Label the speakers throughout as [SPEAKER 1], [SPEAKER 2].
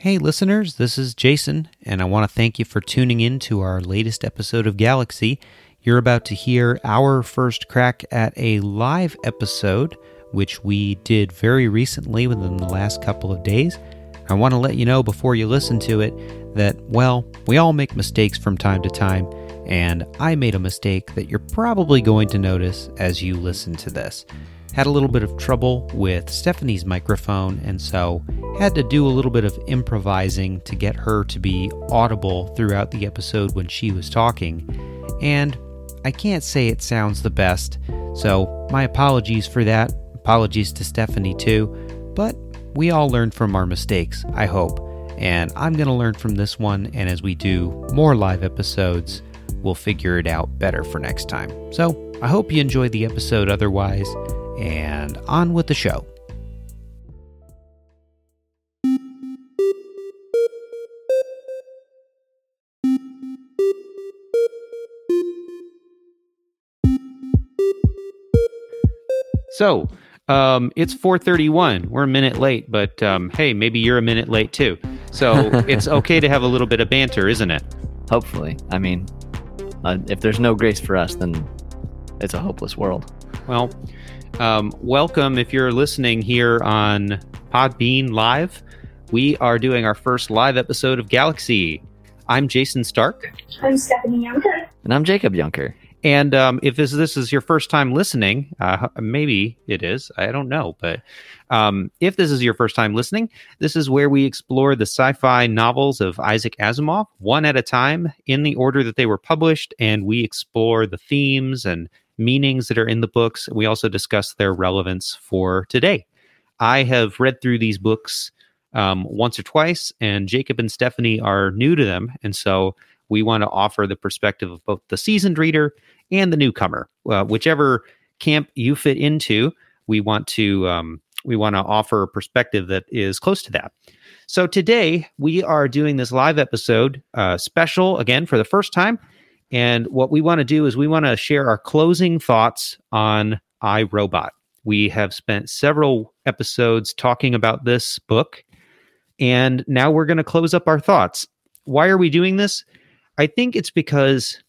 [SPEAKER 1] Hey, listeners, this is Jason, and I want to thank you for tuning in to our latest episode of Galaxy. You're about to hear our first crack at a live episode, which we did very recently within the last couple of days. I want to let you know before you listen to it that, well, we all make mistakes from time to time, and I made a mistake that you're probably going to notice as you listen to this had a little bit of trouble with Stephanie's microphone, and so had to do a little bit of improvising to get her to be audible throughout the episode when she was talking. And I can't say it sounds the best, so my apologies for that. Apologies to Stephanie too, but we all learn from our mistakes, I hope. And I'm going to learn from this one, and as we do more live episodes, we'll figure it out better for next time. So I hope you enjoyed the episode otherwise and on with the show. So, um, it's 4:31. We're a minute late, but um, hey, maybe you're a minute late too. So it's okay to have a little bit of banter, isn't it?
[SPEAKER 2] Hopefully, I mean, uh, if there's no grace for us, then it's a hopeless world.
[SPEAKER 1] Well, um, welcome if you're listening here on Podbean Live. We are doing our first live episode of Galaxy. I'm Jason Stark.
[SPEAKER 3] I'm Stephanie Younker.
[SPEAKER 2] And I'm Jacob Younker.
[SPEAKER 1] And um, if this, this is your first time listening, uh, maybe it is, I don't know. But um, if this is your first time listening, this is where we explore the sci fi novels of Isaac Asimov one at a time in the order that they were published. And we explore the themes and meanings that are in the books. We also discuss their relevance for today. I have read through these books um, once or twice, and Jacob and Stephanie are new to them. And so we want to offer the perspective of both the seasoned reader and the newcomer. Uh, whichever camp you fit into, we want to um, we want to offer a perspective that is close to that. So today we are doing this live episode uh, special again for the first time and what we want to do is we want to share our closing thoughts on I, Robot. We have spent several episodes talking about this book, and now we're going to close up our thoughts. Why are we doing this? I think it's because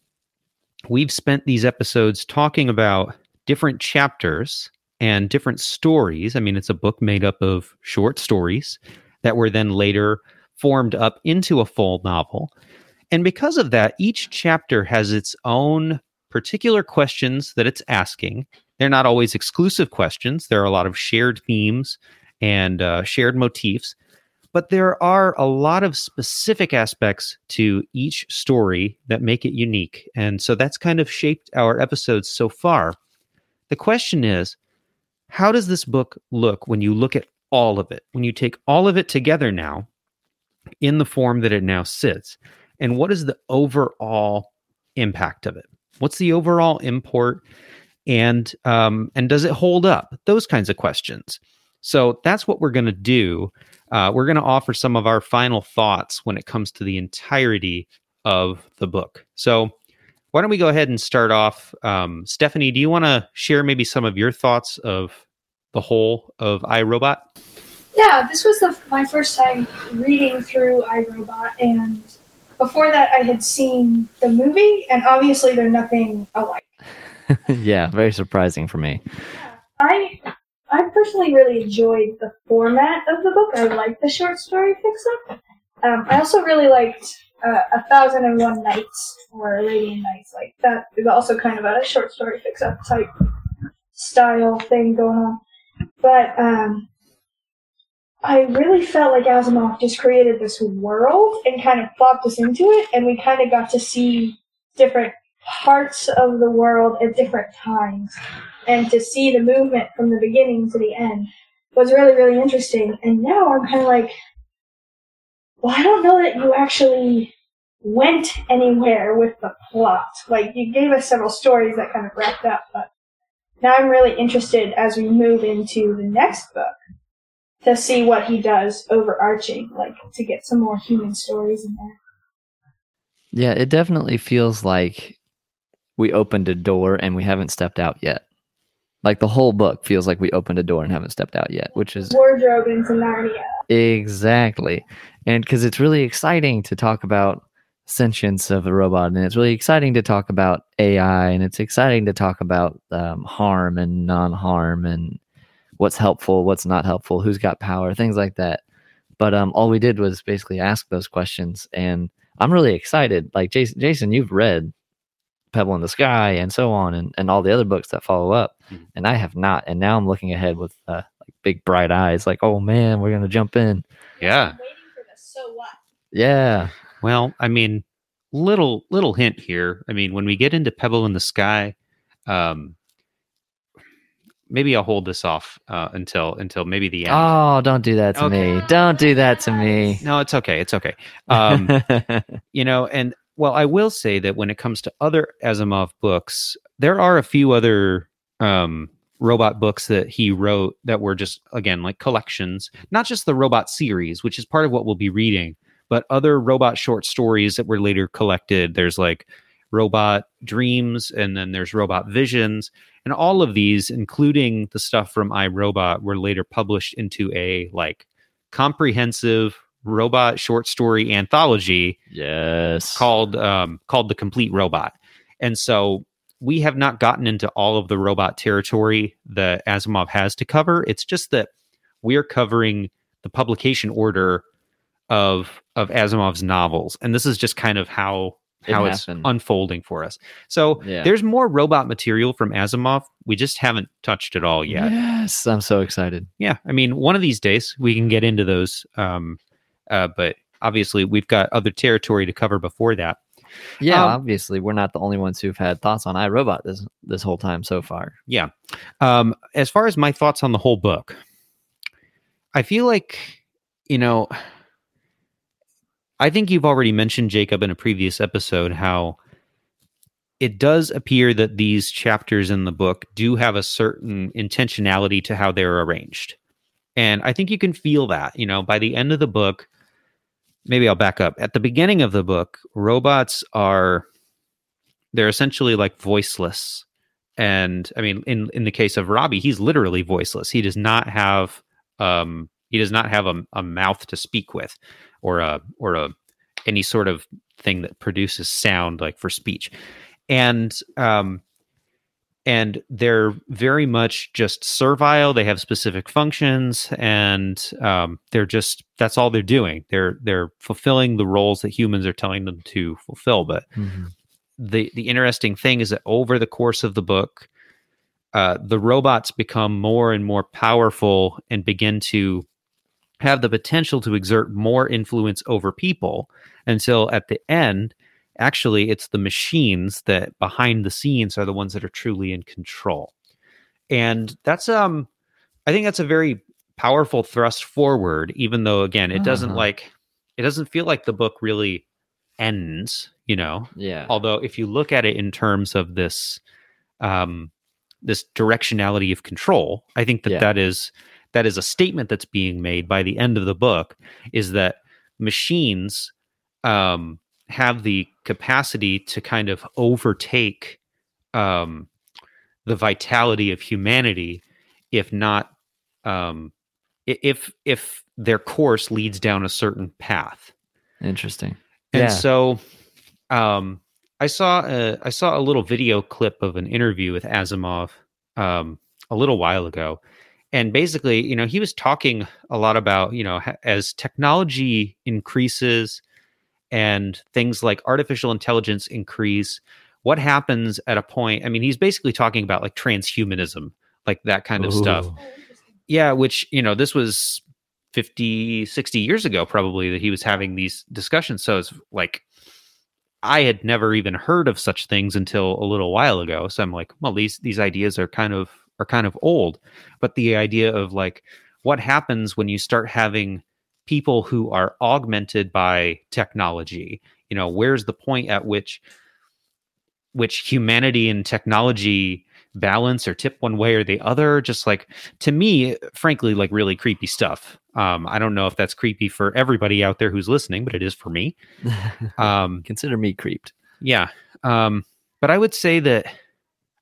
[SPEAKER 1] we've spent these episodes talking about different chapters and different stories. I mean, it's a book made up of short stories that were then later formed up into a full novel. And because of that, each chapter has its own particular questions that it's asking. They're not always exclusive questions, there are a lot of shared themes and uh, shared motifs. But there are a lot of specific aspects to each story that make it unique. And so that's kind of shaped our episodes so far. The question is how does this book look when you look at all of it? When you take all of it together now in the form that it now sits? And what is the overall impact of it? What's the overall import, and um, and does it hold up? Those kinds of questions. So that's what we're going to do. Uh, we're going to offer some of our final thoughts when it comes to the entirety of the book. So why don't we go ahead and start off? Um, Stephanie, do you want to share maybe some of your thoughts of the whole of I, Robot?
[SPEAKER 3] Yeah, this was the, my first time reading through I, Robot, and before that, I had seen the movie, and obviously they're nothing alike.
[SPEAKER 2] yeah, very surprising for me.
[SPEAKER 3] I I personally really enjoyed the format of the book. I liked the short story fix up. Um, I also really liked uh, A Thousand and One Nights or Arabian Nights. Like that is also kind of a short story fix up type style thing going on. But um, I really felt like Asimov just created this world and kind of plopped us into it, and we kind of got to see different parts of the world at different times. And to see the movement from the beginning to the end was really, really interesting. And now I'm kind of like, well, I don't know that you actually went anywhere with the plot. Like, you gave us several stories that kind of wrapped up, but now I'm really interested as we move into the next book to see what he does overarching, like to get some more human stories in there.
[SPEAKER 2] Yeah, it definitely feels like we opened a door and we haven't stepped out yet. Like the whole book feels like we opened a door and haven't stepped out yet, which is
[SPEAKER 3] wardrobe into Narnia.
[SPEAKER 2] Exactly. And because it's really exciting to talk about sentience of a robot, and it's really exciting to talk about AI, and it's exciting to talk about um, harm and non harm, and what's helpful, what's not helpful, who's got power, things like that. But um, all we did was basically ask those questions, and I'm really excited. Like Jason, Jason, you've read Pebble in the Sky and so on, and, and all the other books that follow up,
[SPEAKER 1] Mhm.
[SPEAKER 2] and I have not. And now I'm looking ahead with uh, like big bright eyes, like, oh man, we're gonna jump in.
[SPEAKER 1] Yeah.
[SPEAKER 3] Waiting for this. So what?
[SPEAKER 2] Yeah,
[SPEAKER 1] Well, I mean, little little hint here. I mean, when we get into Pebble in the Sky, um, maybe I'll hold this off uh, until until maybe the end.
[SPEAKER 2] Oh, don't do that to
[SPEAKER 1] Okay.
[SPEAKER 2] me. Don't do that to me.
[SPEAKER 1] no, it's okay. It's okay. Um, you know, and well, I will say that when it comes to other Asimov books, there are a few other um, robot books that he wrote that were just again like collections, not just the robot series, which is part of what we'll be reading, but other robot short stories that were later collected. There's like robot dreams, and then there's robot visions, and all of these, including the stuff from I, Robot, were later published into a like comprehensive robot short story anthology
[SPEAKER 2] yes.
[SPEAKER 1] called um, called the Complete Robot. And so we have not gotten into all of the robot territory that Asimov has to cover. It's just that we're covering the publication order of of Asimov's novels, and this is just kind of how how it's unfolding for us. So
[SPEAKER 2] Yeah.
[SPEAKER 1] there's more robot material from Asimov. We just haven't touched it all yet.
[SPEAKER 2] Yes, I'm so excited.
[SPEAKER 1] Yeah, I mean, one of these days we can get into those. Um, uh, but obviously, we've got other territory to cover before that.
[SPEAKER 2] Yeah,
[SPEAKER 1] Um,
[SPEAKER 2] obviously, we're not the only ones who've had thoughts on I, Robot this this whole time so far.
[SPEAKER 1] Yeah. Um, as far as my thoughts on the whole book, I feel like, you know, I think you've already mentioned, Jacob, in a previous episode, how it does appear that these chapters in the book do have a certain intentionality to how they're arranged. And I think you can feel that, you know, by the end of the book, maybe I'll back up. At the beginning of the book, robots are they're essentially like voiceless. And I mean, in in the case of Robbie, he's literally voiceless. He does not have um he does not have a, a mouth to speak with or a or a any sort of thing that produces sound like for speech. And um and they're very much just servile. They have specific functions, and um, they're just that's all they're doing. They're they're fulfilling the roles that humans are telling them to fulfill. But the the interesting thing is that over the course of the book, uh, the robots become more and more powerful and begin to have the potential to exert more influence over people until at the end actually it's the machines that behind the scenes are the ones that are truly in control and that's um i think that's a very powerful thrust forward even though again it doesn't
[SPEAKER 2] Uh-huh.
[SPEAKER 1] like it doesn't feel like the book really ends you know
[SPEAKER 2] Yeah.
[SPEAKER 1] although if you look at it in terms of this um this directionality of control i think that
[SPEAKER 2] Yeah.
[SPEAKER 1] that is that is a statement that's being made by the end of the book is that machines um have the capacity to kind of overtake um the vitality of humanity if not um if if their course leads down a certain path
[SPEAKER 2] Interesting.
[SPEAKER 1] and
[SPEAKER 2] yeah.
[SPEAKER 1] so um i saw a, i saw a little video clip of an interview with asimov um a little while ago and basically you know he was talking a lot about you know as technology increases and things like artificial intelligence increase what happens at a point i mean he's basically talking about like transhumanism like that kind of stuff.
[SPEAKER 2] Ooh.
[SPEAKER 3] Oh,
[SPEAKER 1] yeah which you know this was 50 60 years ago probably that he was having these discussions. So it's like i had never even heard of such things until a little while ago. So i'm like well these these ideas are kind of are kind of old but the idea of like what happens when you start having people who are augmented by technology? You know where's the point at which which humanity and technology balance or tip one way or the other? Just like to me frankly like really creepy stuff. Um i don't know if that's creepy for everybody out there who's listening but it is for me. Um
[SPEAKER 2] Consider me creeped.
[SPEAKER 1] yeah. Um but i would say that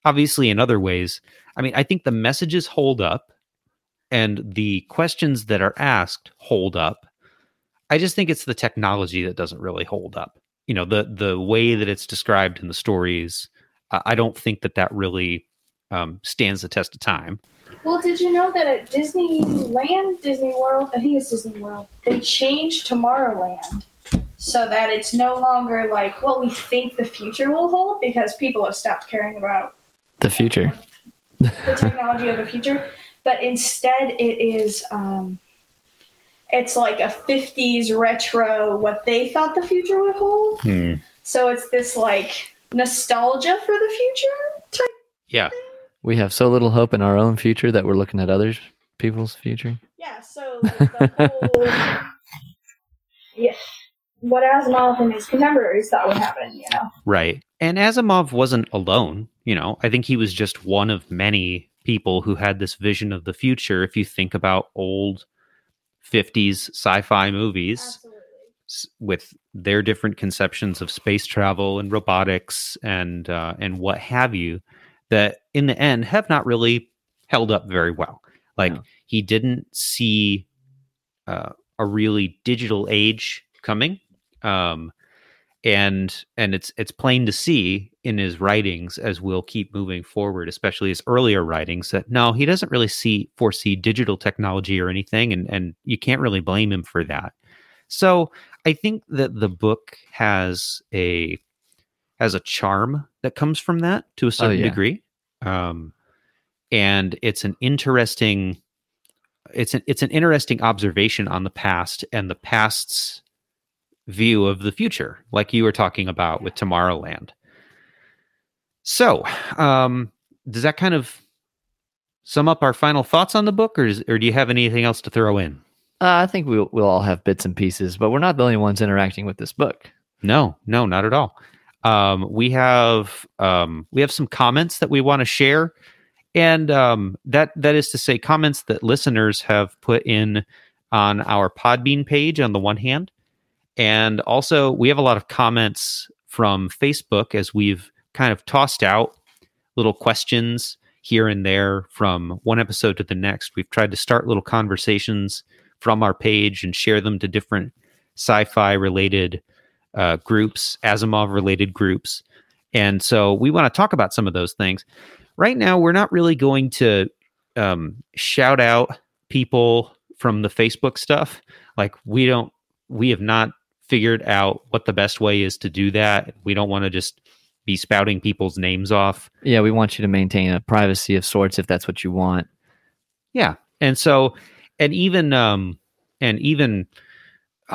[SPEAKER 1] obviously in other ways i mean i think the messages hold up and the questions that are asked hold up. I just think it's the technology that doesn't really hold up. You know, the the way that it's described in the stories. I I don't think that that really um, stands the test of time.
[SPEAKER 3] Well, did you know that at Disneyland, Disney World, I think it's Disney World, they changed Tomorrowland so that it's no longer like what we think the future will hold because people have stopped caring about
[SPEAKER 2] The future.
[SPEAKER 3] The technology of the future, but instead it is um, it's like a 50s retro what they thought the future would hold.
[SPEAKER 1] Hmm.
[SPEAKER 3] So it's this like nostalgia for the future type.
[SPEAKER 1] Yeah,
[SPEAKER 2] We have so little hope in our own future that we're looking at others people's future.
[SPEAKER 3] Yeah, so like, the whole yeah, what Asimov and his contemporaries thought would happen, you know.
[SPEAKER 1] right. And Asimov wasn't alone. You know, I think he was just one of many people who had this vision of the future. If you think about old 50s sci-fi movies.
[SPEAKER 3] Absolutely.
[SPEAKER 1] with their different conceptions of space travel and robotics and uh, and what have you that in the end have not really held up very well like
[SPEAKER 2] No.
[SPEAKER 1] he didn't see uh, a really digital age coming um, and and it's it's plain to see in his writings as we'll keep moving forward especially his earlier writings that no he doesn't really see foresee digital technology or anything and and you can't really blame him for that so i think that the book has a has a charm that comes from that to a certain
[SPEAKER 2] yeah.
[SPEAKER 1] degree um and it's an interesting it's an it's an interesting observation on the past and the past's view of the future, like you were talking about with Tomorrowland. So, um, does that kind of sum up our final thoughts on the book, or is, or do you have anything else to throw in?
[SPEAKER 2] Uh, I think we'll we'll all have bits and pieces, but we're not the only ones interacting with this book.
[SPEAKER 1] No, no, not at all. Um, we have um, we have some comments that we want to share, and um, that that is to say, comments that listeners have put in on our Podbean page on the one hand, and also we have a lot of comments from Facebook as we've kind of tossed out little questions here and there from one episode to the next. We've tried to start little conversations from our page and share them to different sci-fi related uh, groups, Asimov related groups. And so we want to talk about some of those things. Right now, we're not really going to um, shout out people from the Facebook stuff. Like, we don't, we have not figured out what the best way is to do that. We don't want to just be spouting people's names off.
[SPEAKER 2] Yeah, we want you to maintain a privacy of sorts if that's what you want.
[SPEAKER 1] Yeah. And so, and even, um, and even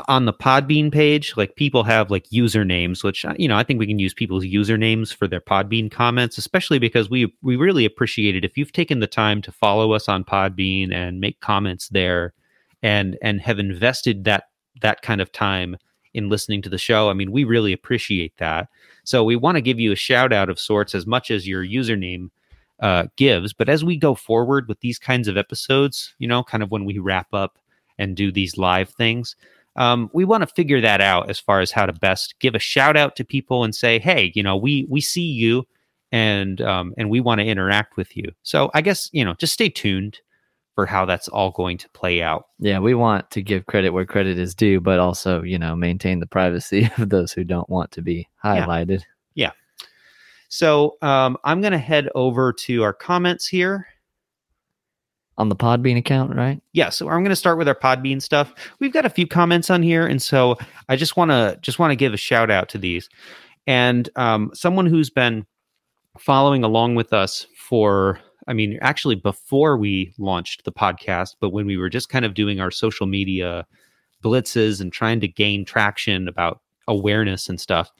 [SPEAKER 1] on the Podbean page, like people have like usernames, which, uh, you know, I think we can use people's usernames for their Podbean comments, especially because we, we really appreciate it. If you've taken the time to follow us on Podbean and make comments there and, and have invested that, that kind of time in listening to the show, I mean, we really appreciate that. So we want to give you a shout out of sorts as much as your username uh, gives. But as we go forward with these kinds of episodes, you know, kind of when we wrap up and do these live things, um, we want to figure that out as far as how to best give a shout out to people and say, hey, you know, we we see you and um, and we want to interact with you. So I guess you know, just stay tuned for how that's all going to play out.
[SPEAKER 2] Yeah, we want to give credit where credit is due, but also, you know, maintain the privacy of those who don't want to be highlighted. Yeah.
[SPEAKER 1] So um, I'm going to head over to our comments here.
[SPEAKER 2] On the Podbean account, right?
[SPEAKER 1] yeah so i'm going to start with our podbean stuff we've got a few comments on here and so i just want to just want to give a shout out to these and um, someone who's been following along with us for i mean actually before we launched the podcast but when we were just kind of doing our social media blitzes and trying to gain traction about awareness and stuff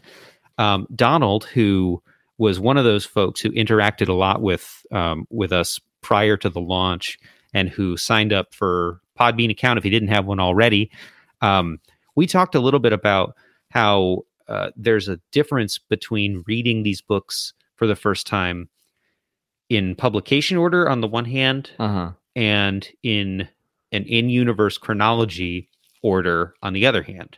[SPEAKER 1] um, donald who was one of those folks who interacted a lot with um, with us prior to the launch and who signed up for Podbean account if he didn't have one already. Um, we talked a little bit about how uh, there's a difference between reading these books for the first time in publication order on the one hand
[SPEAKER 2] Uh huh.
[SPEAKER 1] and in an in-universe chronology order on the other hand.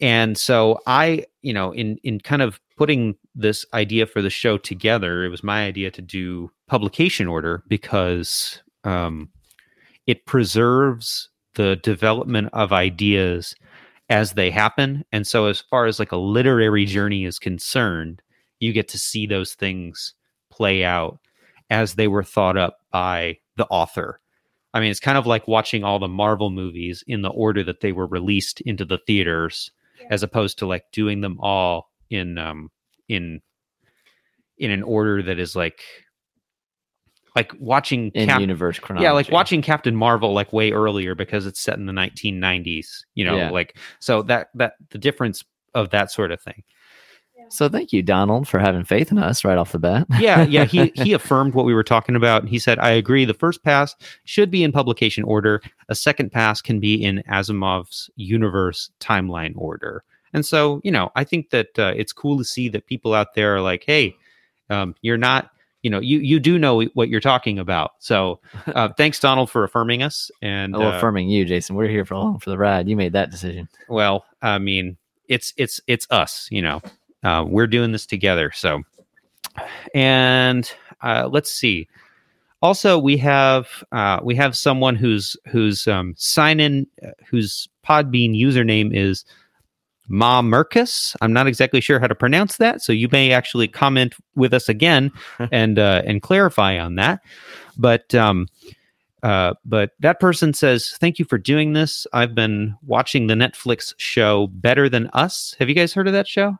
[SPEAKER 1] And so I, you know, in in kind of putting this idea for the show together, it was my idea to do publication order because um, it preserves the development of ideas as they happen. And so, as far as like a literary journey is concerned, you get to see those things play out as they were thought up by the author. I mean, it's kind of like watching all the Marvel movies in the order that they were released into the theaters,
[SPEAKER 3] Yeah.
[SPEAKER 1] as opposed to like doing them all in um in in an order that is like like watching
[SPEAKER 2] in
[SPEAKER 1] Cap-
[SPEAKER 2] universe chronology.
[SPEAKER 1] yeah, like watching Captain Marvel like way earlier because it's set in the 1990s. You know,
[SPEAKER 2] Yeah.
[SPEAKER 1] like so that that the difference of that sort of thing.
[SPEAKER 2] So thank you, Donald, for having faith in us right off the bat.
[SPEAKER 1] Yeah, yeah. He he affirmed what we were talking about. He said, "I agree. The first pass should be in publication order. A second pass can be in Asimov's universe timeline order." And so, you know, I think that uh, it's cool to see that people out there are like, "Hey, um, you're not." You know, you you do know what you're talking about. So, uh, thanks, Donald, for affirming us. And
[SPEAKER 2] oh,
[SPEAKER 1] uh,
[SPEAKER 2] affirming you, Jason. We're here for along for the ride. You made that decision.
[SPEAKER 1] well i mean it's it's it's us you know uh, we're doing this together so and uh, let's see also we have uh, we have someone who's whose um, sign in uh, whose podbean username is ma mercus i'm not exactly sure how to pronounce that so you may actually comment with us again and uh, and clarify on that but um uh, but that person says, Thank you for doing this. I've been watching the Netflix show Better Than Us. Have you guys heard of that show?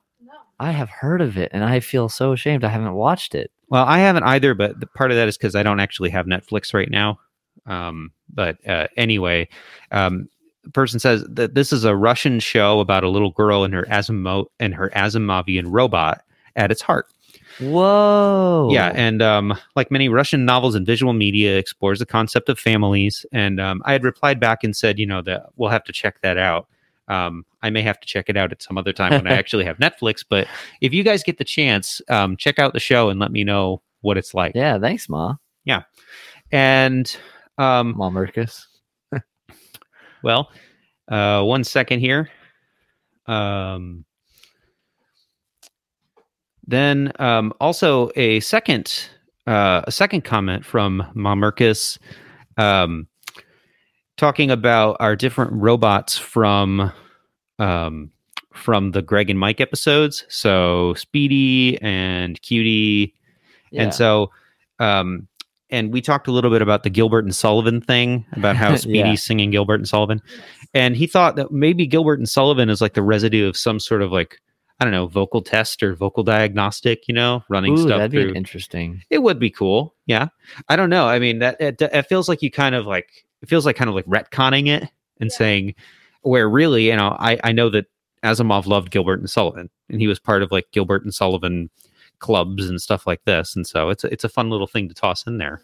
[SPEAKER 2] I have heard of it, and I feel so ashamed I haven't watched it.
[SPEAKER 1] Well, I haven't either, but the part of that is because I don't actually have Netflix right now. Um, but uh, anyway, um, the person says that this is a Russian show about a little girl and her Asimov and her Asimovian robot at its heart.
[SPEAKER 2] Whoa!
[SPEAKER 1] Yeah, and um, like many Russian novels and visual media, explores the concept of families. And um, I had replied back and said, you know, that we'll have to check that out. Um, I may have to check it out at some other time when I actually have Netflix. But if you guys get the chance, um, check out the show and let me know what it's like.
[SPEAKER 2] yeah. Thanks, Ma.
[SPEAKER 1] Yeah, and um,
[SPEAKER 2] Ma Mercus.
[SPEAKER 1] well, uh, one second here. Um, then um, also a second uh, a second comment from Mamercus um, talking about our different robots from um, from the Greg and Mike episodes. So Speedy and Cutie
[SPEAKER 2] Yeah.
[SPEAKER 1] and so, um, and we talked a little bit about the Gilbert and Sullivan thing about how Speedy's
[SPEAKER 2] Yeah.
[SPEAKER 1] singing Gilbert and Sullivan. And he thought that maybe Gilbert and Sullivan is like the residue of some sort of like, I don't know, vocal test or vocal diagnostic, you know, running
[SPEAKER 2] Ooh,
[SPEAKER 1] stuff
[SPEAKER 2] that'd be
[SPEAKER 1] through.
[SPEAKER 2] interesting.
[SPEAKER 1] it would be cool. Yeah. I don't know. I mean, that it, it feels like you kind of like, it feels like kind of like retconning it and
[SPEAKER 3] Yeah.
[SPEAKER 1] saying, where really, you know, I, I know that Asimov loved Gilbert and Sullivan and he was part of like Gilbert and Sullivan clubs and stuff like this. And so it's a, it's a fun little thing to toss in there.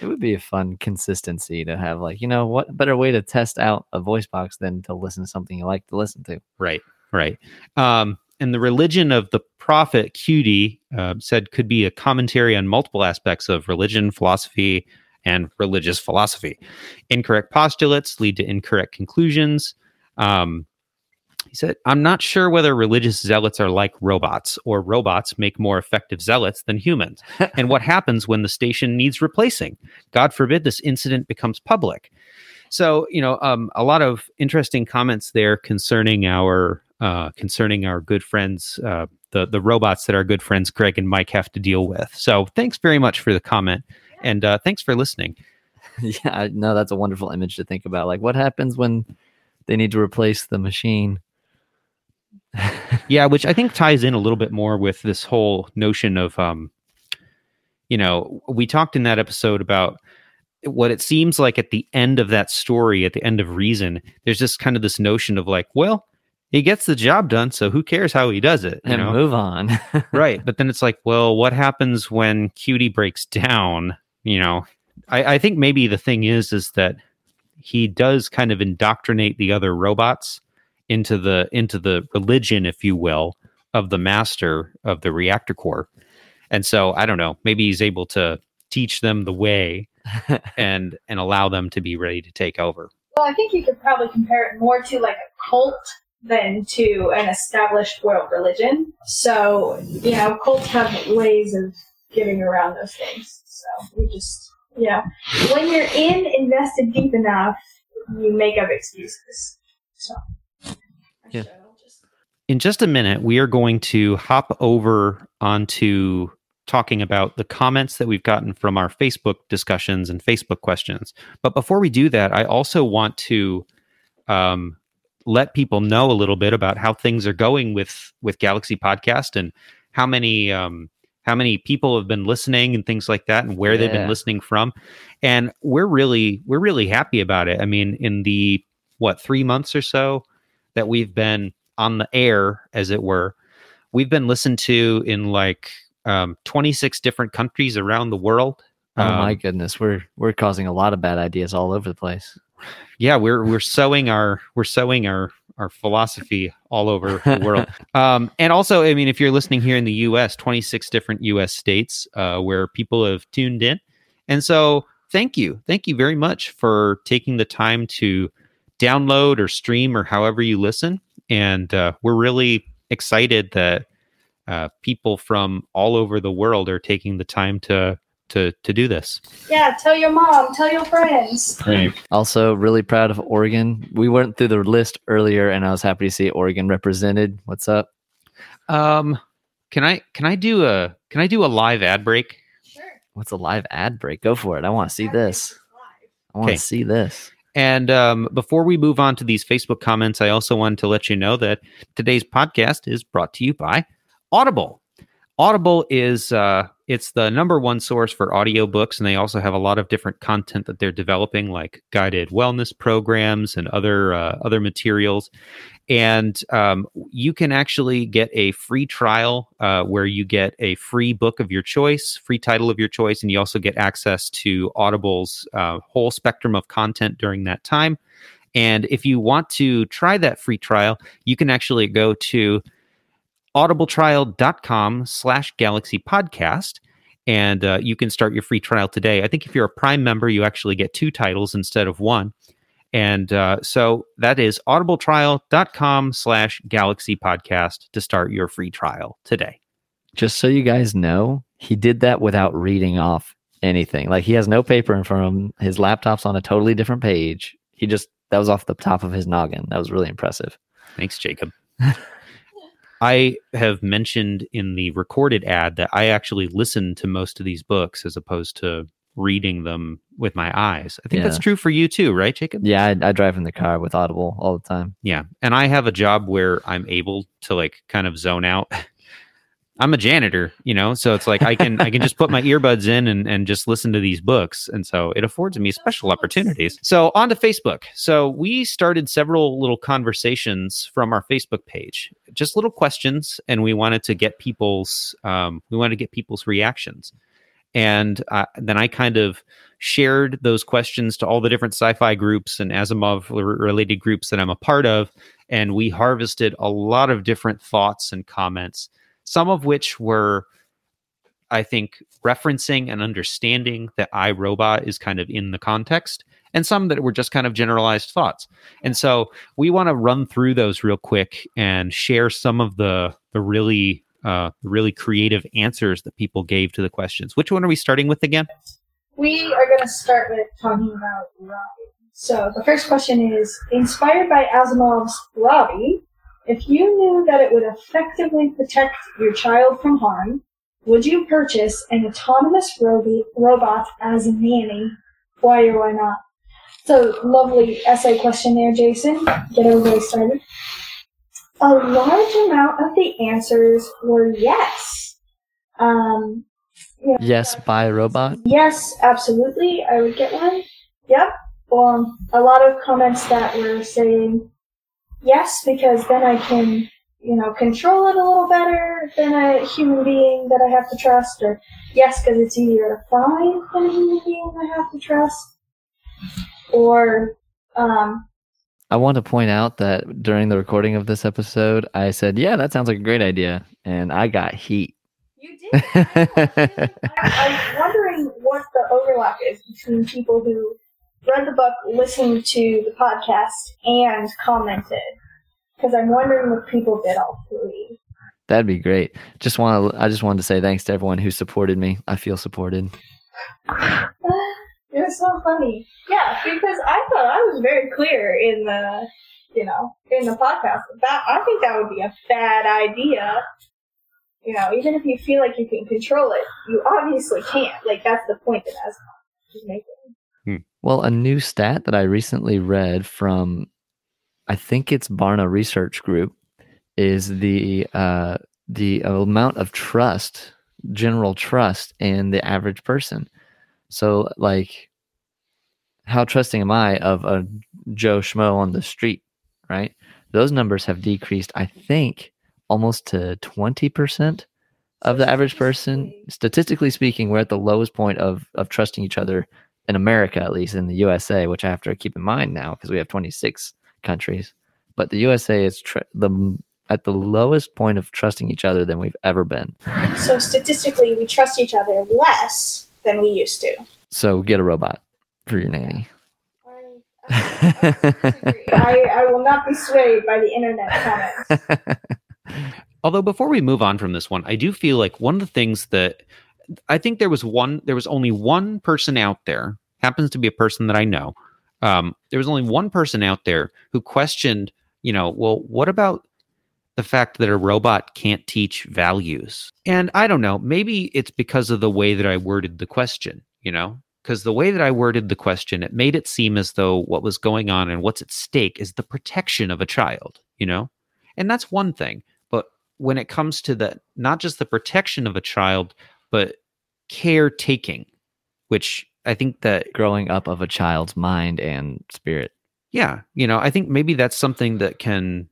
[SPEAKER 2] It would be a fun consistency to have, like, you know, what better way to test out a voice box than to listen to something you like to listen to?
[SPEAKER 1] Right. Right. Um, and the religion of the prophet Cutie uh, said could be a commentary on multiple aspects of religion, philosophy, and religious philosophy. Incorrect postulates lead to incorrect conclusions. Um, he said, I'm not sure whether religious zealots are like robots or robots make more effective zealots than humans. and what happens when the station needs replacing? God forbid this incident becomes public. So, you know, um, a lot of interesting comments there concerning our uh, concerning our good friends, uh, the the robots that our good friends Greg and Mike have to deal with. So, thanks very much for the comment, and uh, thanks for listening.
[SPEAKER 2] yeah, I- no, that's a wonderful image to think about. Like, what happens when they need to replace the machine?
[SPEAKER 1] Yeah, which I think ties in a little bit more with this whole notion of, um, you know, we talked in that episode about what it seems like at the end of that story, at the end of Reason, there's just kind of this notion of like, well, he gets the job done, so who cares how he does it? You
[SPEAKER 2] and
[SPEAKER 1] know?
[SPEAKER 2] move on.
[SPEAKER 1] right. But then it's like, well, what happens when Cutie breaks down? You know, I, I think maybe the thing is, is that he does kind of indoctrinate the other robots into the into the religion, if you will, of the master of the reactor core. And so I don't know, maybe he's able to teach them the way and and allow them to be ready to take over.
[SPEAKER 3] Well, I think you could probably compare it more to like a cult than to an established world religion. So, you know, cults have ways of getting around those things. So we just Yeah. When you're in invested deep enough, you make up excuses. So.
[SPEAKER 2] Yeah.
[SPEAKER 1] In just a minute, we are going to hop over onto talking about the comments that we've gotten from our Facebook discussions and Facebook questions. But before we do that, I also want to um, let people know a little bit about how things are going with with Galaxy Podcast and how many um, how many people have been listening and things like that, and where they've been listening from. And we're really we're really happy about it. I mean, in the what three months or so that we've been on the air, as it were, we've been listened to in like um, 26 different countries around the world.
[SPEAKER 2] Oh my
[SPEAKER 1] Um,
[SPEAKER 2] goodness, we're we're causing a lot of bad ideas all over the place.
[SPEAKER 1] yeah we're we're sowing our we're sowing our our philosophy all over the world. Um and also i mean if you're listening here in the us 26 different us states uh where people have tuned in. And so thank you. Thank you very much for taking the time to download or stream or however you listen. And uh, we're really excited that uh, people from all over the world are taking the time to to to do this
[SPEAKER 3] Yeah, tell your mom, tell your friends.
[SPEAKER 4] Great.
[SPEAKER 2] Also, really proud of Oregon. We went through the list earlier, and I was happy to see Oregon represented. What's up?
[SPEAKER 1] um can i can i do a can i do a live ad break
[SPEAKER 3] Sure.
[SPEAKER 2] What's a live ad break? Go for it. I want to see this. I want to see this.
[SPEAKER 1] And um, before we move on to these Facebook comments, I also wanted to let you know that today's podcast is brought to you by Audible. Audible is uh, it's the number one source for audiobooks, and they also have a lot of different content that they're developing, like guided wellness programs and other uh, other materials. And um, you can actually get a free trial uh, where you get a free book of your choice, free title of your choice, and you also get access to Audible's uh, whole spectrum of content during that time. And if you want to try that free trial, you can actually go to audibletrial.com slash galaxy podcast and uh, you can start your free trial today i think if you're a prime member you actually get two titles instead of one and uh, so that is audibletrial.com slash galaxy podcast to start your free trial today
[SPEAKER 2] Just so you guys know, he did that without reading off anything. Like he has no paper in front of him. His laptop's on a totally different page. He just that was off the top of his noggin. That was really impressive.
[SPEAKER 1] Thanks, Jacob. I have mentioned in the recorded ad that I actually listen to most of these books as opposed to reading them with my eyes. I think that's true for you too, right, Jacob?
[SPEAKER 2] Yeah, I, I drive in the car with Audible all the time.
[SPEAKER 1] Yeah. And I have a job where I'm able to like kind of zone out. I'm a janitor, you know, so it's like I can I can just put my earbuds in and, and just listen to these books. And so it affords me special opportunities. So on to Facebook. So we started several little conversations from our Facebook page, just little questions, and we wanted to get people's um, we wanted to get people's reactions. And uh, then I kind of shared those questions to all the different sci-fi groups and Asimov related groups that I'm a part of, and we harvested a lot of different thoughts and comments some of which were i think referencing and understanding that I, Robot is kind of in the context and some that were just kind of generalized thoughts and so we want to run through those real quick and share some of the the really uh, really creative answers that people gave to the questions which one are we starting with again
[SPEAKER 3] We are going to start with talking about Robbie. So the first question is inspired by Asimov's Robbie. If you knew that it would effectively protect your child from harm, would you purchase an autonomous robot as a nanny? Why or why not? So lovely essay question there, Jason. Get everybody started. A large amount of the answers were yes. Um, you know,
[SPEAKER 2] Yes, buy a robot.
[SPEAKER 3] Yes, absolutely. I would get one. Yep. Um, a lot of comments that were saying yes because then I can, you know, control it a little better than a human being that I have to trust, or yes because it's easier to find than a human being I have to trust, or um,
[SPEAKER 2] I want to point out that during the recording of this episode, I said, "Yeah, that sounds like a great idea," and I got heat.
[SPEAKER 3] you did. I, I'm wondering what the overlap is between people who read the book, listened to the podcast, and commented. Because I'm wondering if people did all three.
[SPEAKER 2] That'd be great. Just want to. I just wanted to say thanks to everyone who supported me. I feel supported.
[SPEAKER 3] It was so funny. Yeah, because I thought I was very clear in the, you know, in the podcast. That I think that would be a bad idea. You know, even if you feel like you can control it, you obviously can't. Like that's the point that Asimov is making.
[SPEAKER 2] Well, a new stat that I recently read from, I think it's Barna Research Group, is the uh, the amount of trust, general trust in the average person. So, like, how trusting am I of a Joe Schmo on the street, right? Those numbers have decreased, I think, almost to 20% of the average person. Statistically speaking, we're at the lowest point of, of trusting each other in America, at least in the USA, which I have to keep in mind now because we have 26 countries. But the USA is tr- the at the lowest point of trusting each other than we've ever been.
[SPEAKER 3] So statistically, we trust each other less than we used to.
[SPEAKER 2] So get a robot for your nanny.
[SPEAKER 3] I, I, I will not be swayed by the internet comments.
[SPEAKER 1] Although before we move on from this one, I do feel like one of the things that I think there was one, there was only one person out there, happens to be a person that I know. Um, there was only one person out there who questioned, you know, well, what about the fact that a robot can't teach values? And I don't know, maybe it's because of the way that I worded the question, you know, because the way that I worded the question, it made it seem as though what was going on and what's at stake is the protection of a child, you know? And that's one thing. But when it comes to the not just the protection of a child, but caretaking, which I think that
[SPEAKER 2] Growing up of a child's mind and spirit.
[SPEAKER 1] yeah, you know, I think maybe that's something that can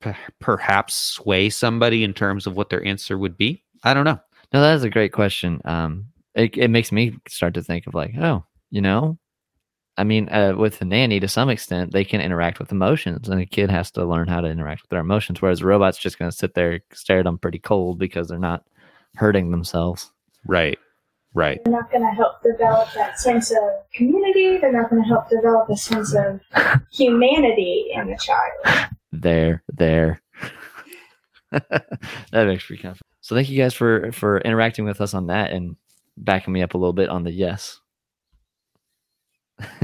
[SPEAKER 1] per- perhaps sway somebody in terms of what their answer would be. I don't know.
[SPEAKER 2] No, that is a great question. Um, it, it makes me start to think of like, oh, you know, I mean, uh, with a nanny to some extent, they can interact with emotions, and a kid has to learn how to interact with their emotions. Whereas a robot's just going to sit there, stare at them pretty cold because they're not hurting themselves.
[SPEAKER 1] Right. Right.
[SPEAKER 3] They're not going to help develop that sense of community. They're not going to help develop a sense of humanity in the child.
[SPEAKER 2] There, there. that makes me confident. So thank you guys for for interacting with us on that and backing me up a little bit on the yes.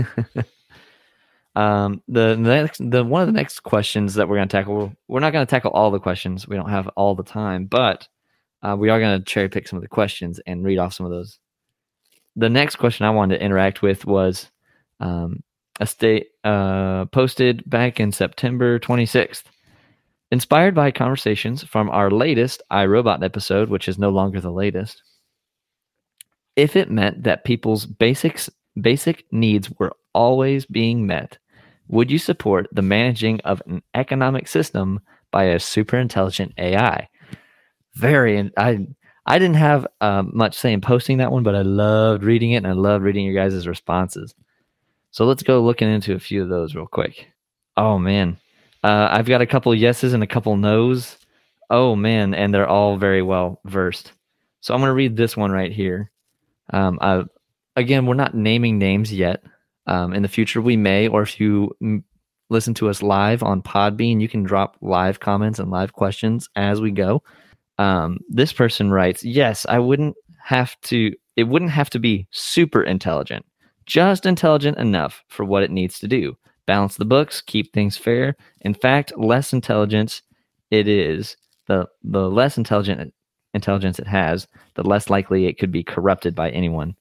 [SPEAKER 2] um, the, the next, the one of the next questions that we're going to tackle, we're not going to tackle all the questions. We don't have all the time, but uh, we are going to cherry pick some of the questions and read off some of those. The next question I wanted to interact with was um, a state uh, posted back in September 26th. Inspired by conversations from our latest I, Robot episode, which is no longer the latest, if it meant that people's basics basic needs were always being met, would you support the managing of an economic system by a super intelligent AI? Very, I I didn't have um, much say in posting that one, but I loved reading it and I loved reading your guys' responses. So let's go looking into a few of those real quick. Oh man, uh, I've got a couple yeses and a couple nos. Oh man, and they're all very well versed. So I'm going to read this one right here. Um, I, again, we're not naming names yet. Um, in the future, we may, or if you mm, listen to us live on Podbean, you can drop live comments and live questions as we go. Um, this person writes, "Yes, I wouldn't have to. It wouldn't have to be super intelligent, just intelligent enough for what it needs to do. Balance the books, keep things fair. In fact, less intelligence it is, the the less intelligent intelligence it has, the less likely it could be corrupted by anyone."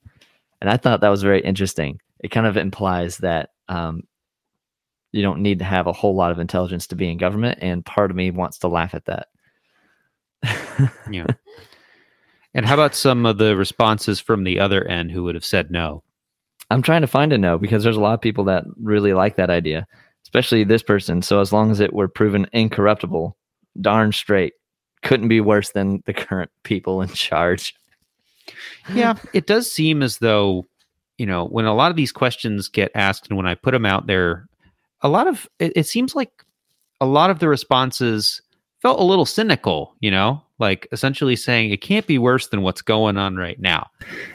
[SPEAKER 2] And I thought that was very interesting. It kind of implies that um, you don't need to have a whole lot of intelligence to be in government, and part of me wants to laugh at that.
[SPEAKER 1] Yeah. and how about some of the responses from the other end who would have said no?
[SPEAKER 2] I'm trying to find a no because there's a lot of people that really like that idea, especially this person. So as long as it were proven incorruptible, darn straight, couldn't be worse than the current people in charge.
[SPEAKER 1] yeah, it does seem as though, you know, when a lot of these questions get asked and when I put them out there, a lot of it, it seems like a lot of the responses felt a little cynical, you know, like essentially saying it can't be worse than what's going on right now.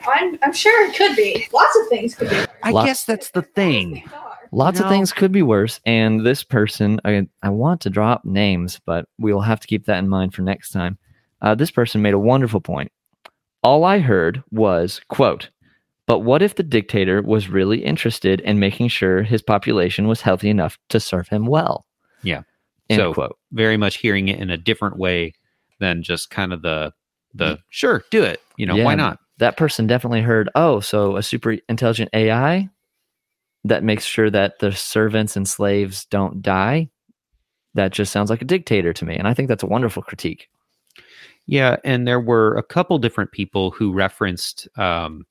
[SPEAKER 3] I'm, I'm sure it could be. Lots of things could be. worse.
[SPEAKER 1] I
[SPEAKER 2] Lot-
[SPEAKER 1] guess that's the thing.
[SPEAKER 3] Things are.
[SPEAKER 2] Lots of things could be worse. And this person, I, I want to drop names, but we will have to keep that in mind for next time. Uh, this person made a wonderful point. All I heard was, quote, But what if the dictator was really interested in making sure his population was healthy enough to serve him well?
[SPEAKER 1] Yeah.
[SPEAKER 2] End
[SPEAKER 1] So-
[SPEAKER 2] quote.
[SPEAKER 1] Very much hearing it in a different way than just kind of the the sure, do it. You know, why not?
[SPEAKER 2] That person definitely heard, oh, so a super intelligent AI that makes sure that the servants and slaves don't die. That just sounds like a dictator to me. And I think that's a wonderful critique.
[SPEAKER 1] Yeah, and there were a couple different people who referenced. Um,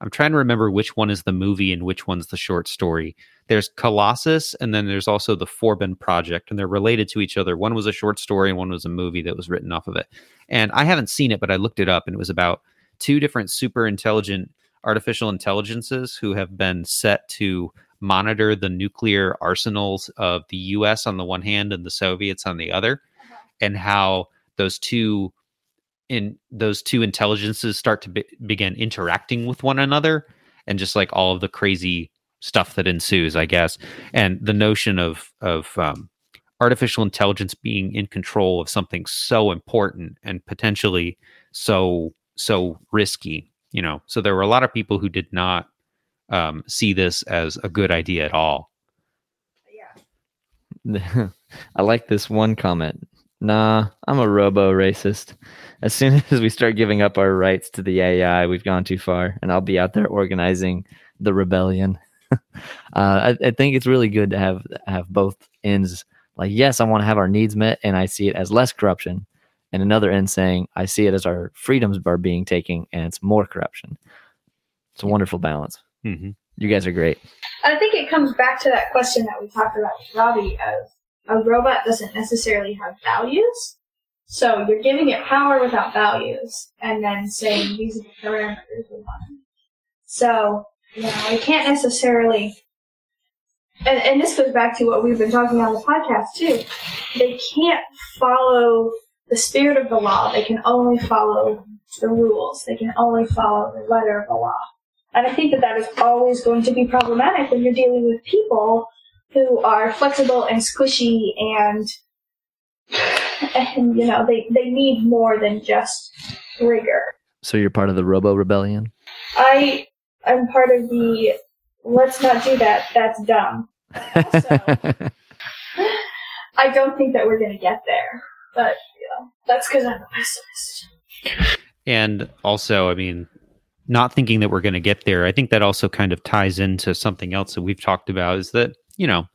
[SPEAKER 1] I'm trying to remember which one is the movie and which one's the short story. There's Colossus, and then there's also the Forbin Project, and they're related to each other. One was a short story, and one was a movie that was written off of it. And I haven't seen it, but I looked it up, and it was about two different super intelligent artificial intelligences who have been set to monitor the nuclear arsenals of the U.S. on the one hand and the Soviets on the other, uh-huh. and how those two in those two intelligences start to be, begin interacting with one another and just like all of the crazy stuff that ensues i guess and the notion of of um, artificial intelligence being in control of something so important and potentially so so risky you know so there were a lot of people who did not um, see this as a good idea at all
[SPEAKER 3] Yeah.
[SPEAKER 2] I like this one comment. Nah, I'm a robo racist. As soon as we start giving up our rights to the AI, we've gone too far, and I'll be out there organizing the rebellion. uh, I, I think it's really good to have have both ends. Like, yes, I want to have our needs met, and I see it as less corruption, and another end saying I see it as our freedoms are being taken, and it's more corruption. It's a wonderful balance.
[SPEAKER 1] Mhm.
[SPEAKER 2] You guys are great.
[SPEAKER 3] I think it comes back to that question that we talked about with Robbie of a robot doesn't necessarily have values. So you're giving it power without values and then saying these are the parameters we want. So, you know, it can't necessarily and, and this goes back to what we've been talking on the podcast too. They can't follow the spirit of the law. They can only follow the rules. They can only follow the letter of the law. And I think that that is always going to be problematic when you're dealing with people who are flexible and squishy and, and you know, they, they need more than just rigor.
[SPEAKER 2] So you're part of the Robo Rebellion.
[SPEAKER 3] I I am part of the let's not do that, that's dumb. I don't think that we're going to get there. But, you know, that's because I'm a pessimist.
[SPEAKER 1] and also i mean not thinking that we're going to get there i think that also kind of ties into something else that we've talked about is that you know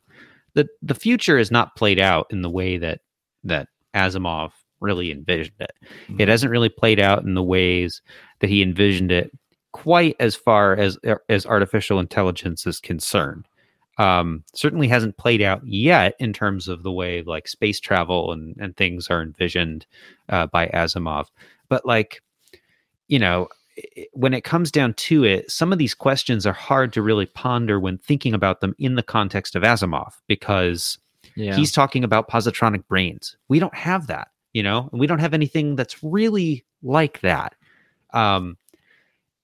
[SPEAKER 1] the the future is not played out in the way that that asimov really envisioned it. It hasn't really played out in the ways that he envisioned it quite as far as as artificial intelligence is concerned. Um certainly hasn't played out yet in terms of the way like space travel and and things are envisioned uh, by asimov. But like you know when it comes down to it some of these questions are hard to really ponder when thinking about them in the context of asimov because
[SPEAKER 2] Yeah.
[SPEAKER 1] he's talking about positronic brains. We don't have that you know and we don't have anything that's really like that. Um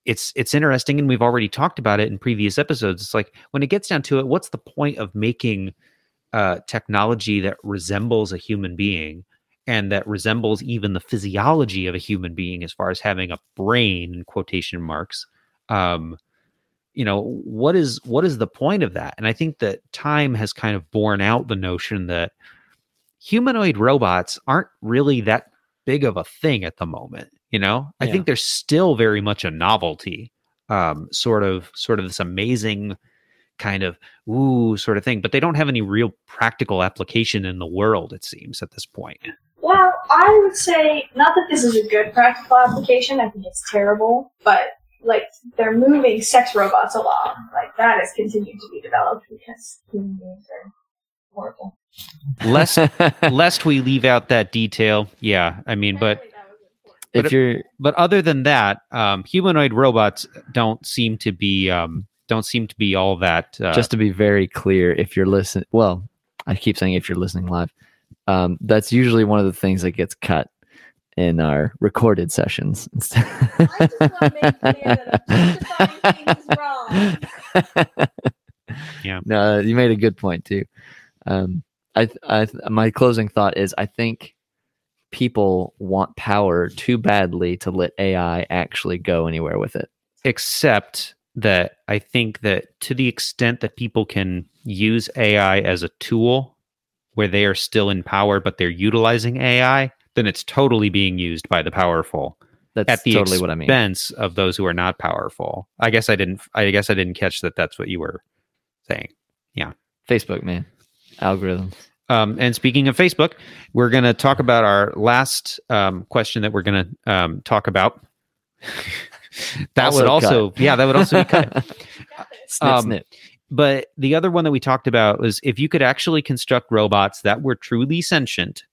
[SPEAKER 1] it's it's interesting and we've already talked about it in previous episodes. It's like when it gets down to it what's the point of making uh technology that resembles a human being and that resembles even the physiology of a human being as far as having a brain in quotation marks um you know what is what is the point of that? And i think that time has kind of borne out the notion that humanoid robots aren't really that big of a thing at the moment you know? I
[SPEAKER 2] Yeah.
[SPEAKER 1] think they're still very much a novelty um sort of sort of this amazing kind of ooh sort of thing but they don't have any real practical application in the world it seems at this point
[SPEAKER 3] I would say not that this is a good practical application. I think it's terrible, but like they're moving sex robots along. Like that is continued to be developed because human beings are horrible.
[SPEAKER 1] lest lest we leave out that detail yeah i mean but
[SPEAKER 2] if
[SPEAKER 1] but-
[SPEAKER 2] you're
[SPEAKER 1] but other than that um humanoid robots don't seem to be um don't seem to be all that uh,
[SPEAKER 2] just to be very clear, if you're listening, well, I keep saying if you're listening live, um, that's usually one of the things that gets cut in our recorded sessions.
[SPEAKER 3] just wanna make clear that I'm justifying things wrong.
[SPEAKER 1] Yeah.
[SPEAKER 2] No, you made a good point too. Um, I, I, my closing thought is I think people want power too badly to let AI actually go anywhere with it.
[SPEAKER 1] except that I think that to the extent that people can use AI as a tool where they are still in power, but they're utilizing AI, then it's totally being used by the powerful
[SPEAKER 2] That's
[SPEAKER 1] at the
[SPEAKER 2] totally what I mean.
[SPEAKER 1] expense of those who are not powerful. I guess I didn't. I guess I didn't catch that. That's what you were saying. Yeah.
[SPEAKER 2] Facebook, man, algorithms.
[SPEAKER 1] Um, and speaking of Facebook, we're going to talk about our last um, question that we're going to um, talk about. that
[SPEAKER 2] Also
[SPEAKER 1] would
[SPEAKER 2] cut.
[SPEAKER 1] also, yeah, that would also be cut.
[SPEAKER 2] snip,
[SPEAKER 1] Um,
[SPEAKER 2] snip.
[SPEAKER 1] But the other one that we talked about was if you could actually construct robots that were truly sentient,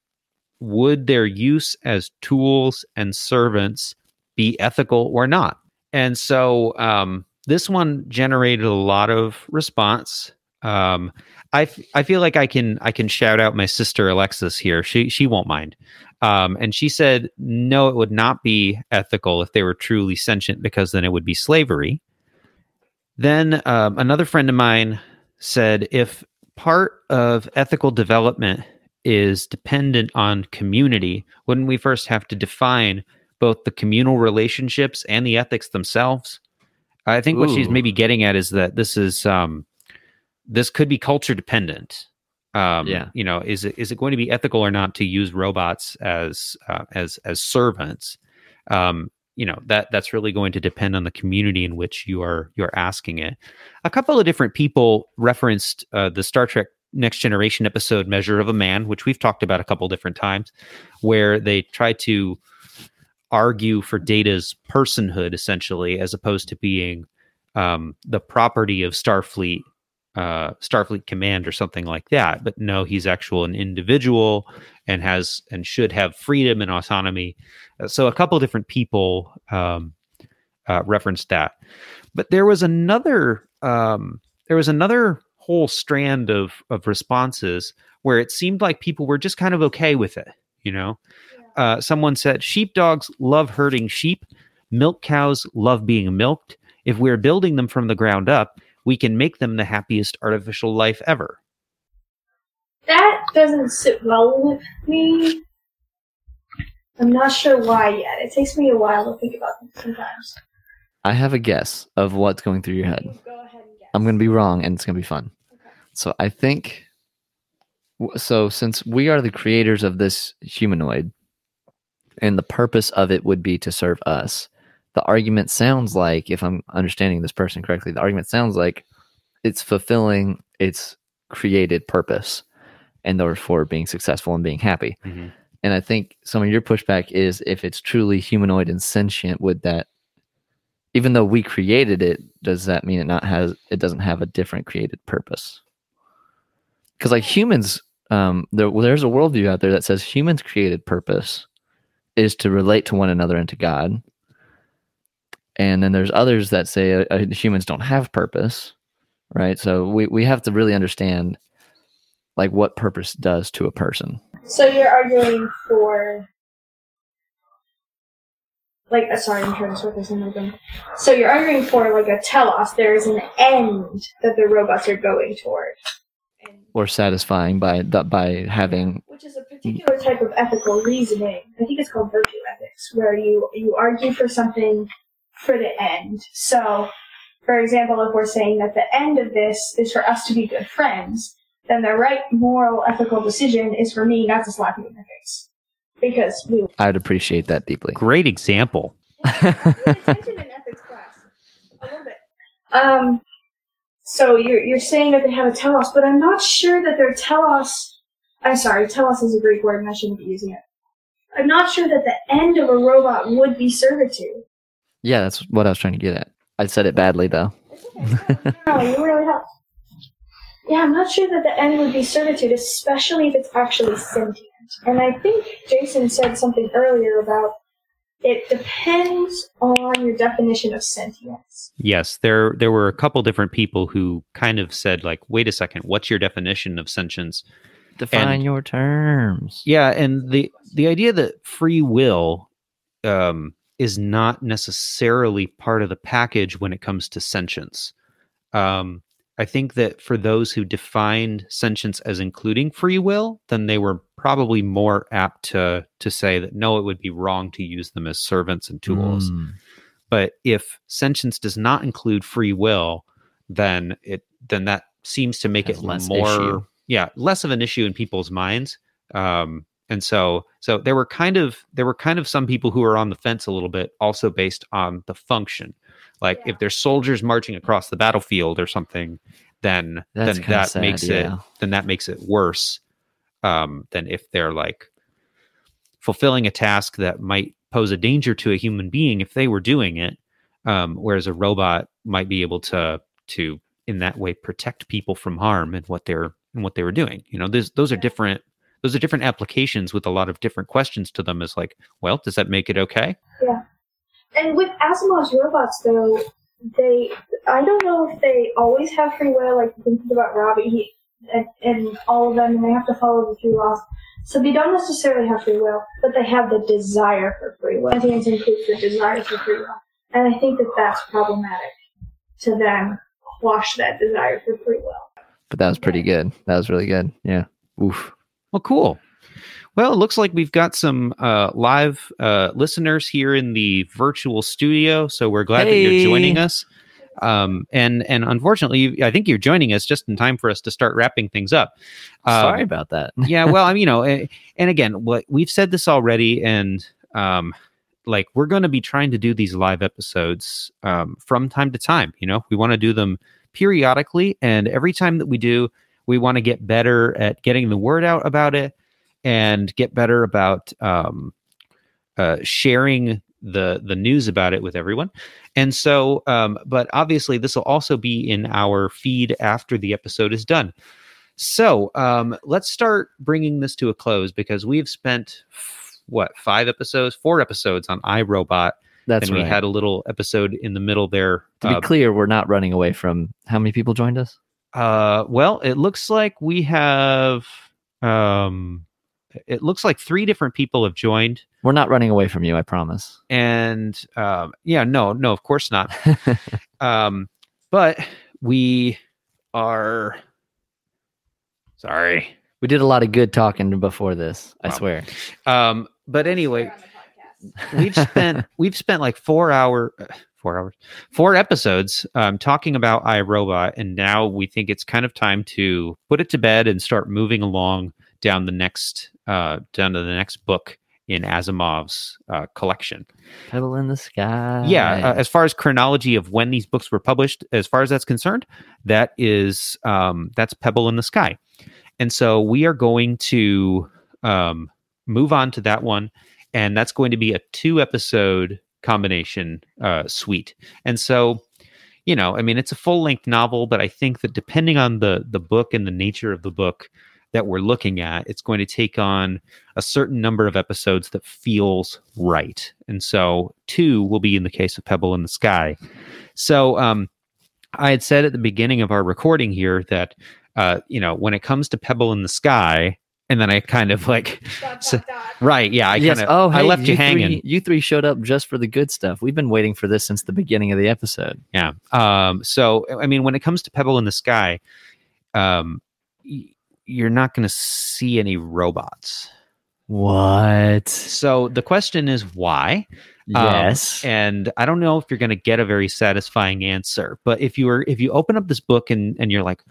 [SPEAKER 1] would their use as tools and servants be ethical or not? And so um, this one generated a lot of response. Um, I, f- I feel like I can I can shout out my sister Alexis here. She she won't mind. Um, and she said no, it would not be ethical if they were truly sentient because then it would be slavery. Then um, another friend of mine said if part of ethical development is dependent on community, wouldn't we first have to define both the communal relationships and the ethics themselves? I think what she's maybe getting at is that this is um, this could be culture dependent. Um,
[SPEAKER 2] Yeah.
[SPEAKER 1] you know, is it is it going to be ethical or not to use robots as uh, as as servants? Um, you know that that's really going to depend on the community in which you are you're asking it. A couple of different people referenced uh, the Star Trek Next Generation episode "Measure of a Man," which we've talked about a couple different times, where they try to argue for Data's personhood essentially, as opposed to being um, the property of Starfleet, uh, Starfleet Command or something like that. But no, he's actual an individual and has and should have freedom and autonomy. Uh, So a couple different people um, uh, referenced that, but there was another um, there was another whole strand of of responses where it seemed like people were just kind of okay with it. You know, uh, someone said sheepdogs love herding sheep, milk cows love being milked. If we're building them from the ground up, we can make them the happiest artificial life ever.
[SPEAKER 3] That doesn't sit well with me. I'm not sure why yet. It takes me a while to think about them sometimes.
[SPEAKER 2] I have a guess of what's going through your head.
[SPEAKER 3] Go ahead and guess.
[SPEAKER 2] I'm going to be wrong, and it's going to be fun.
[SPEAKER 3] Okay.
[SPEAKER 2] So I think. So since we are the creators of this humanoid, and the purpose of it would be to serve us, the argument sounds like, if I'm understanding this person correctly, the argument sounds like it's fulfilling its created purpose, and therefore being successful and being happy. And I think some of your pushback is if it's truly humanoid and sentient, would that, even though we created it, does that mean it not has it doesn't have a different created purpose? Because like humans, um, there, well, there's a worldview out there that says humans' created purpose is to relate to one another and to God. And then there's others that say uh, uh, humans don't have purpose, right? So we, we have to really understand like what purpose does to a person.
[SPEAKER 3] So you're arguing for, like, uh, sorry, I'm trying to sort this in my brain. So you're arguing for like a telos. There is an end that the robots are going toward,
[SPEAKER 2] or satisfying by by having
[SPEAKER 3] which is a particular type of ethical reasoning. I think it's called virtue ethics, where you you argue for something for the end. So, for example, if we're saying that the end of this is for us to be good friends, then the right moral ethical decision is for me not to slap you in the face because we
[SPEAKER 2] I'd appreciate that deeply.
[SPEAKER 1] Great example.
[SPEAKER 3] attention in ethics class. A little bit. Um, so you're you're saying that they have a telos, but I'm not sure that their telos. I'm sorry, telos is a Greek word, and I shouldn't be using it. I'm not sure that the end of a robot would be servitude.
[SPEAKER 2] Yeah, that's what I was trying to get at. I said it badly though.
[SPEAKER 3] Okay. No, you really helped. Yeah, I'm not sure that the end would be servitude, especially if it's actually sentient. And I think Jason said something earlier about it depends on your definition of sentience.
[SPEAKER 1] Yes, there there were a couple different people who kind of said like, "Wait a second, what's your definition of sentience?"
[SPEAKER 2] Define
[SPEAKER 1] And-
[SPEAKER 2] your terms.
[SPEAKER 1] Yeah, and the the idea that free will um, is not necessarily part of the package when it comes to sentience. Um, I think that for those who defined sentience as including free will, then they were probably more apt to to say that no, it would be wrong to use them as servants and tools.
[SPEAKER 2] Mm.
[SPEAKER 1] But if sentience does not include free will, then it then that seems to make
[SPEAKER 2] Has
[SPEAKER 1] it
[SPEAKER 2] less
[SPEAKER 1] more
[SPEAKER 2] issue.
[SPEAKER 1] yeah less of an issue in people's minds. Um, and so so there were kind of there were kind of some people who were on the fence a little bit, also based on the function. Like
[SPEAKER 3] Yeah.
[SPEAKER 1] if there's soldiers marching across the battlefield or something, then
[SPEAKER 2] That's
[SPEAKER 1] then that
[SPEAKER 2] sad,
[SPEAKER 1] makes it then that makes it worse um, than if they're like fulfilling a task that might pose a danger to a human being if they were doing it um, whereas a robot might be able to to in that way protect people from harm and what they're and what they were doing you know those those are different those are different applications with a lot of different questions to them is like well does that make it okay Yeah.
[SPEAKER 3] And with Asimov's robots, though, they I don't know if they always have free will. Like you can think about Robbie he, and, and all of them, and they have to follow the three laws. So they don't necessarily have free will, but they have the desire for free will. Sentience includes the desire for free will, and I think that that's problematic to then quash that desire for free will.
[SPEAKER 2] But that was pretty good. That was really good. Yeah. Oof.
[SPEAKER 1] Well, cool. Well, it looks like we've got some uh, live uh, listeners here in the virtual studio, so we're glad that you're joining us. Um, and and unfortunately, I think you're joining us just in time for us to start wrapping things up. Um,
[SPEAKER 2] Sorry about that.
[SPEAKER 1] yeah, well, I mean, you know, eh, and again, what we've said this already, and um, like we're going to be trying to do these live episodes um, from time to time. You know, we want to do them periodically, and every time that we do, we want to get better at getting the word out about it and get better about um, uh, sharing the the news about it with everyone. And so, um, but obviously, this will also be in our feed after the episode is done. So um, let's start bringing this to a close because we've spent what five episodes, four episodes on I, Robot,
[SPEAKER 2] That's
[SPEAKER 1] and we had a little episode in the middle there.
[SPEAKER 2] to be
[SPEAKER 1] uh,
[SPEAKER 2] clear, we're not running away from how many people joined us?
[SPEAKER 1] Uh, well, it looks like we have. Um, it looks like three different people have joined,
[SPEAKER 2] We're not running away from you, I promise.
[SPEAKER 1] and um, yeah, no, no, of course not. um, but we are. Sorry.
[SPEAKER 2] we did a lot of good talking before this, I
[SPEAKER 1] Wow.
[SPEAKER 2] swear.
[SPEAKER 1] Um, but anyway, we've spent we've spent like four hour uh, four hours four episodes um, talking about I, Robot, and now we think it's kind of time to put it to bed and start moving along down the next uh, down to the next book in Asimov's uh, collection.
[SPEAKER 2] Pebble in the sky.
[SPEAKER 1] Yeah, uh, as far as chronology of when these books were published, as far as that's concerned, that is um, that's Pebble in the Sky, and so we are going to um, move on to that one, and that's going to be a two episode combination uh, suite, and so. You know, I mean, it's a full length novel, but I think that depending on the the book and the nature of the book that we're looking at, it's going to take on a certain number of episodes that feels right. And so two will be in the case of Pebble in the Sky. So um, I had said at the beginning of our recording here that, uh, you know, when it comes to Pebble in the Sky, and then I kind of like,
[SPEAKER 3] Dot,
[SPEAKER 1] So-
[SPEAKER 3] dot, dot.
[SPEAKER 1] Right, yeah, I
[SPEAKER 2] yes.
[SPEAKER 1] kind of,
[SPEAKER 2] oh,
[SPEAKER 1] I left you, hanging.
[SPEAKER 2] Three, you three showed up just for the good stuff. We've been waiting for this since the beginning of the episode.
[SPEAKER 1] Yeah. Um, so, I mean, when it comes to Pebble in the Sky, um, y- you're not going to see any robots.
[SPEAKER 2] What?
[SPEAKER 1] So the question is why? Um,
[SPEAKER 2] Yes.
[SPEAKER 1] and I don't know if you're going to get a very satisfying answer. But if you were, if you open up this book and and you're like,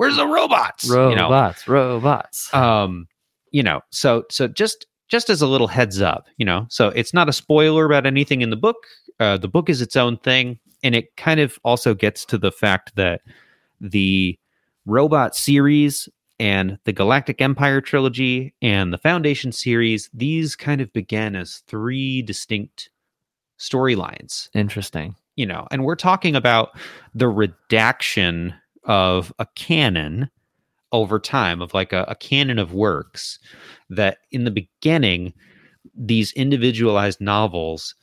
[SPEAKER 1] "Where's the robots?" You know,
[SPEAKER 2] robots. robots.
[SPEAKER 1] um, you know, so so just just as a little heads up, you know, so it's not a spoiler about anything in the book. Uh, the book is its own thing, and it kind of also gets to the fact that the robot series and the Galactic Empire trilogy and the Foundation series these kind of began as three distinct storylines
[SPEAKER 2] Interesting.
[SPEAKER 1] you know, and we're talking about the redaction of a canon over time, of like a, a canon of works that in the beginning, these individualized novels,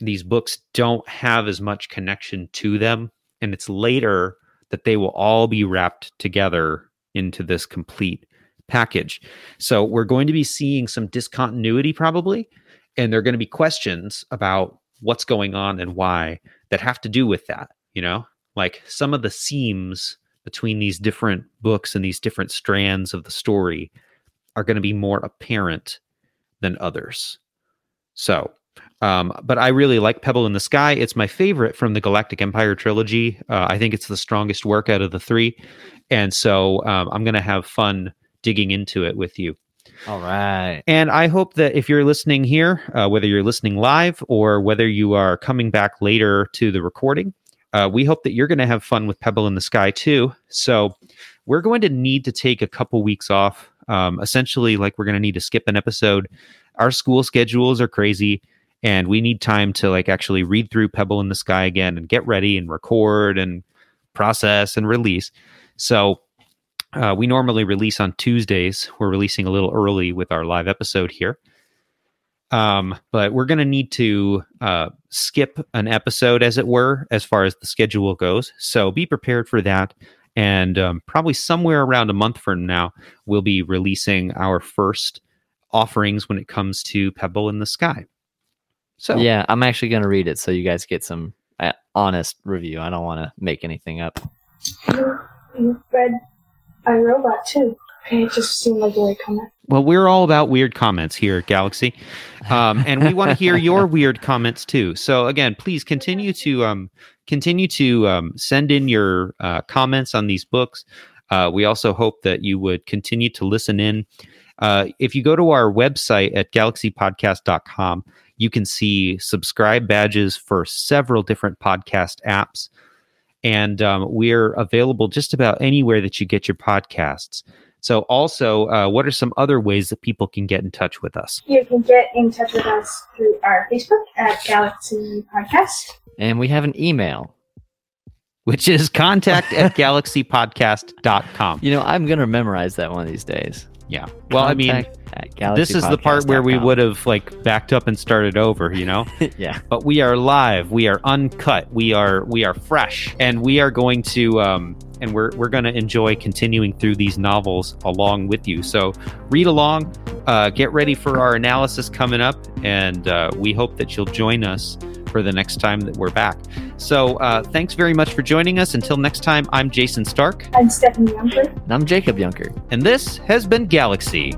[SPEAKER 1] these books don't have as much connection to them. And it's later that they will all be wrapped together into this complete package. So we're going to be seeing some discontinuity probably, and there are going to be questions about what's going on and why that have to do with that, you know? Like some of the seams between these different books and these different strands of the story are going to be more apparent than others. So, Um, but I really like Pebble in the Sky. It's my favorite from the Galactic Empire trilogy. Uh, I think it's the strongest work out of the three. And so um, I'm going to have fun digging into it with you.
[SPEAKER 2] All right.
[SPEAKER 1] And I hope that if you're listening here, uh, whether you're listening live or whether you are coming back later to the recording, uh, we hope that you're going to have fun with Pebble in the Sky too. So we're going to need to take a couple weeks off. Um, essentially, like we're going to need to skip an episode. Our school schedules are crazy, and we need time to like actually read through Pebble in the Sky again and get ready and record and process and release. So uh, we normally release on Tuesdays. We're releasing a little early with our live episode here. Um, but we're going to need to uh, skip an episode, as it were, as far as the schedule goes. So be prepared for that. And um, probably somewhere around a month from now, we'll be releasing our first offerings when it comes to Pebble in the Sky. So
[SPEAKER 2] Yeah, I'm actually going to read it so you guys get some uh, honest review. I don't want to make anything up.
[SPEAKER 3] You, you read I, Robot too. Okay, it just seemed like a weird comment.
[SPEAKER 1] Well, we're all about weird comments here at Galaxy, um, and we want to hear your weird comments too. So again, please continue to um, continue to um, send in your uh, comments on these books. Uh, we also hope that you would continue to listen in. Uh, if you go to our website at galaxypodcast.com, you can see subscribe badges for several different podcast apps. And um, we're available just about anywhere that you get your podcasts. So, also, uh, what are some other ways that people can get in touch with us?
[SPEAKER 3] You can get in touch with us through our Facebook at Galaxy Podcast.
[SPEAKER 2] And we have an email.
[SPEAKER 1] Which is contact at galaxypodcast.com.
[SPEAKER 2] You know, I'm going to memorize that one of these days.
[SPEAKER 1] Yeah. Well, I mean, this is the part where we would have like backed up and started over, you know?
[SPEAKER 2] yeah.
[SPEAKER 1] but we are live we are uncut we are we are fresh and we are going to um and we're we're going to enjoy continuing through these novels along with you so read along uh get ready for our analysis coming up and uh, we hope that you'll join us for the next time that we're back so uh thanks very much for joining us until next time i'm jason stark
[SPEAKER 3] I'm Stephanie Youngford.
[SPEAKER 2] And I'm Jacob Junker.
[SPEAKER 1] and this has been galaxy